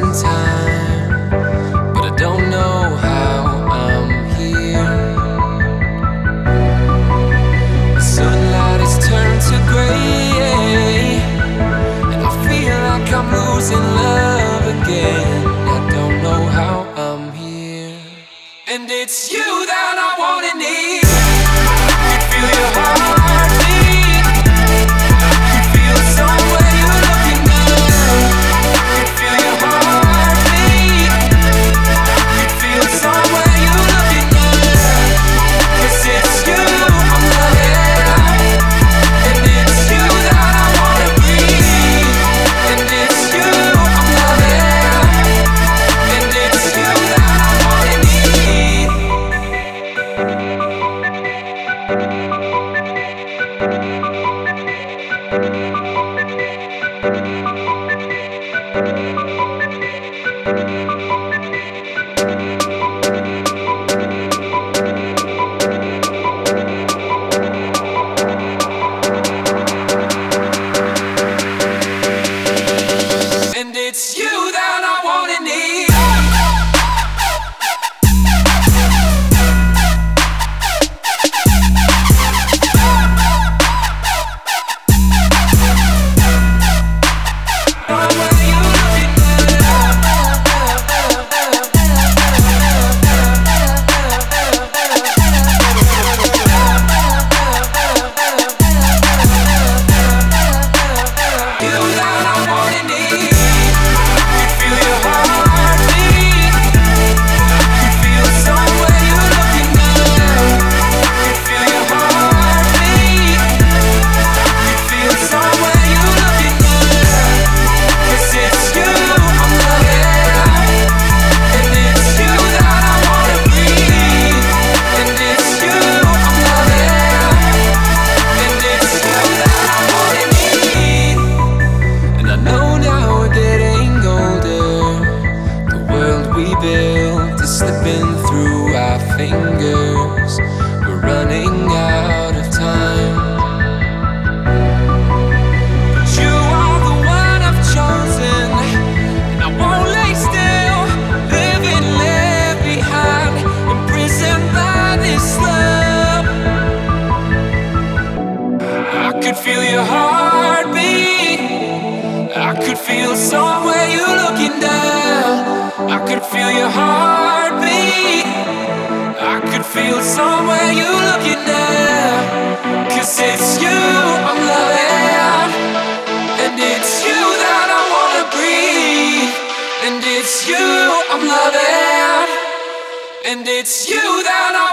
but I don't know how I'm here. The sunlight has turned to gray, and I feel like I'm losing love again. I don't know how I'm here, and it's you that. could feel your heartbeat. I could feel somewhere you looking at. Cause it's you I'm loving, and it's you that I wanna breathe. And it's you I'm loving, and it's you that I